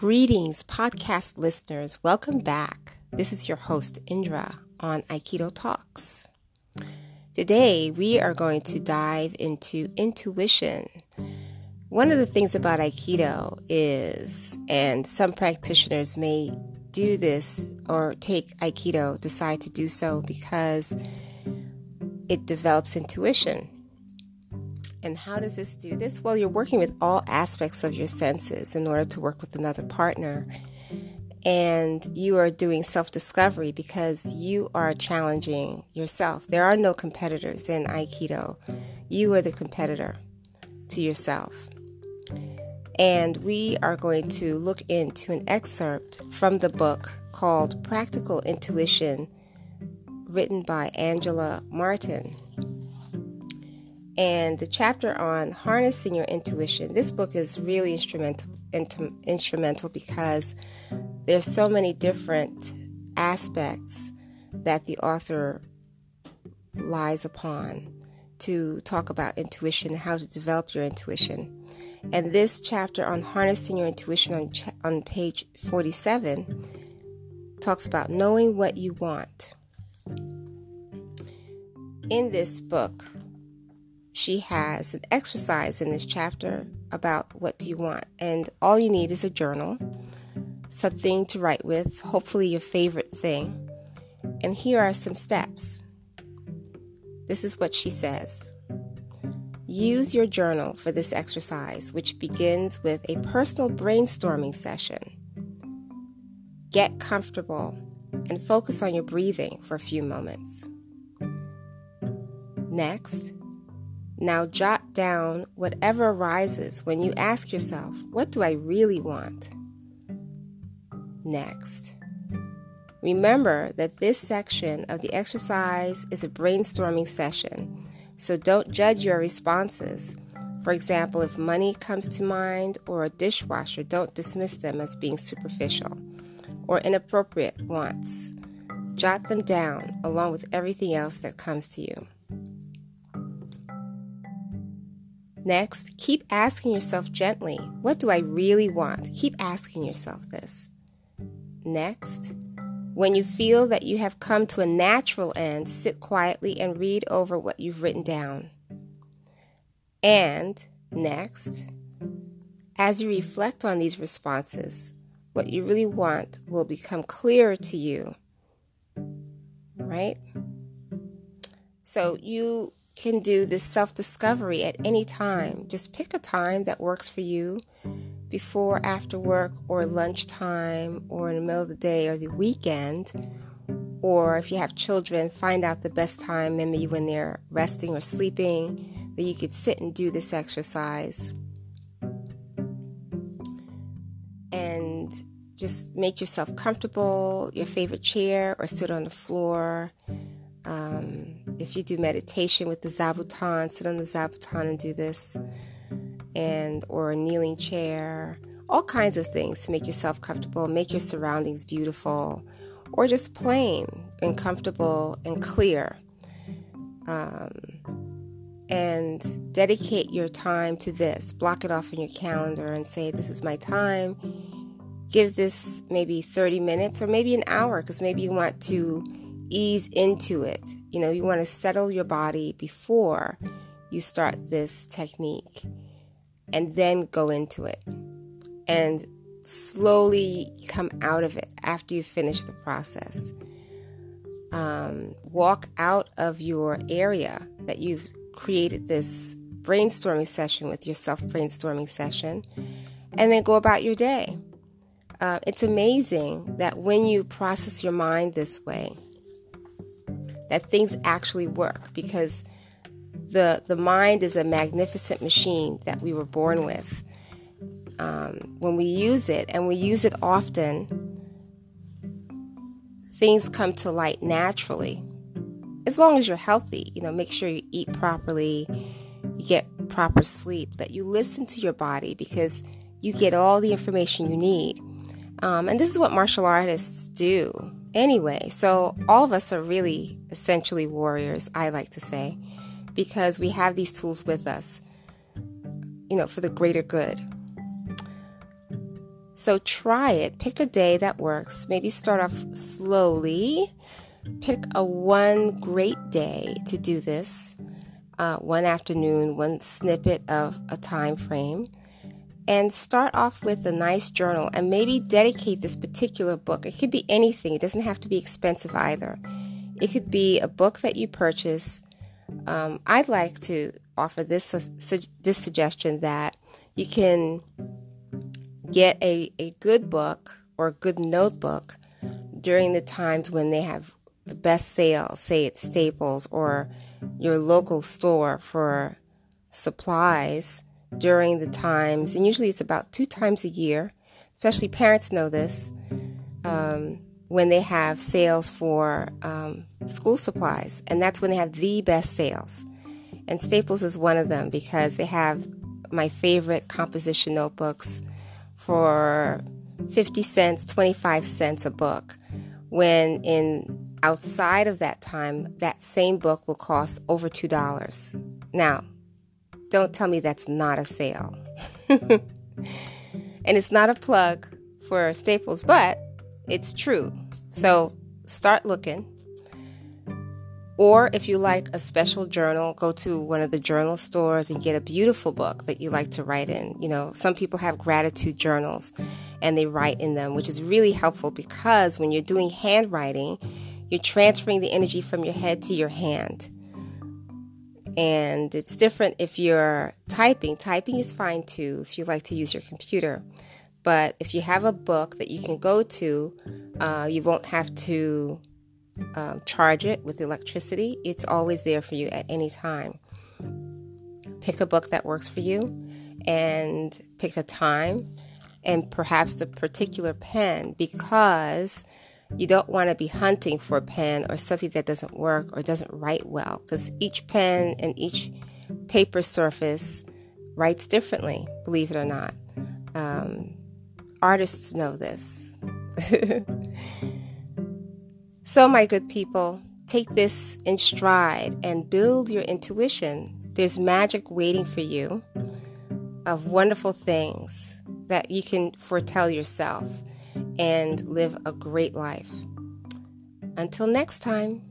Greetings, podcast listeners. Welcome back. This is your host, Indra, on Aikido Talks. Today, we are going to dive into intuition. One of the things about Aikido is, and some practitioners may do this or take Aikido, decide to do so because it develops intuition. And how does this do this? Well, you're working with all aspects of your senses in order to work with another partner. And you are doing self discovery because you are challenging yourself. There are no competitors in Aikido. You are the competitor to yourself. And we are going to look into an excerpt from the book called Practical Intuition, written by Angela Martin and the chapter on harnessing your intuition. This book is really instrumental instrumental because there's so many different aspects that the author lies upon to talk about intuition how to develop your intuition. And this chapter on harnessing your intuition on, on page 47 talks about knowing what you want. In this book, she has an exercise in this chapter about what do you want. And all you need is a journal, something to write with, hopefully your favorite thing. And here are some steps. This is what she says. Use your journal for this exercise, which begins with a personal brainstorming session. Get comfortable and focus on your breathing for a few moments. Next, now jot down whatever arises when you ask yourself, What do I really want? Next. Remember that this section of the exercise is a brainstorming session, so don't judge your responses. For example, if money comes to mind or a dishwasher, don't dismiss them as being superficial or inappropriate wants. Jot them down along with everything else that comes to you. Next, keep asking yourself gently, what do I really want? Keep asking yourself this. Next, when you feel that you have come to a natural end, sit quietly and read over what you've written down. And next, as you reflect on these responses, what you really want will become clearer to you. Right? So you can do this self discovery at any time. Just pick a time that works for you before, after work, or lunchtime, or in the middle of the day, or the weekend. Or if you have children, find out the best time, maybe when they're resting or sleeping, that you could sit and do this exercise. And just make yourself comfortable, your favorite chair, or sit on the floor. Um, if you do meditation with the zabuton, sit on the zabuton and do this, and or a kneeling chair, all kinds of things to make yourself comfortable, make your surroundings beautiful, or just plain and comfortable and clear. Um, and dedicate your time to this. Block it off in your calendar and say, This is my time. Give this maybe 30 minutes or maybe an hour because maybe you want to ease into it. You know, you want to settle your body before you start this technique and then go into it and slowly come out of it after you finish the process. Um, walk out of your area that you've created this brainstorming session with yourself brainstorming session and then go about your day. Uh, it's amazing that when you process your mind this way, that things actually work because the the mind is a magnificent machine that we were born with. Um, when we use it and we use it often, things come to light naturally. As long as you're healthy, you know, make sure you eat properly, you get proper sleep, that you listen to your body because you get all the information you need. Um, and this is what martial artists do anyway. So, all of us are really essentially warriors, I like to say, because we have these tools with us, you know, for the greater good. So try it. Pick a day that works. Maybe start off slowly. Pick a one great day to do this. Uh, one afternoon, one snippet of a time frame and start off with a nice journal and maybe dedicate this particular book. It could be anything, it doesn't have to be expensive either. It could be a book that you purchase. Um, I'd like to offer this su- this suggestion that you can get a, a good book or a good notebook during the times when they have the best sale, say it's Staples or your local store for supplies during the times, and usually it's about two times a year, especially parents know this, um, when they have sales for um, school supplies. And that's when they have the best sales. And Staples is one of them because they have my favorite composition notebooks for 50 cents, 25 cents a book. When in outside of that time, that same book will cost over $2. Now, don't tell me that's not a sale. and it's not a plug for Staples, but it's true. So start looking. Or if you like a special journal, go to one of the journal stores and get a beautiful book that you like to write in. You know, some people have gratitude journals and they write in them, which is really helpful because when you're doing handwriting, you're transferring the energy from your head to your hand. And it's different if you're typing. Typing is fine too if you like to use your computer. But if you have a book that you can go to, uh, you won't have to um, charge it with electricity. It's always there for you at any time. Pick a book that works for you and pick a time and perhaps the particular pen because you don't want to be hunting for a pen or something that doesn't work or doesn't write well because each pen and each paper surface writes differently, believe it or not. Um, artists know this. so, my good people, take this in stride and build your intuition. There's magic waiting for you of wonderful things that you can foretell yourself and live a great life. Until next time.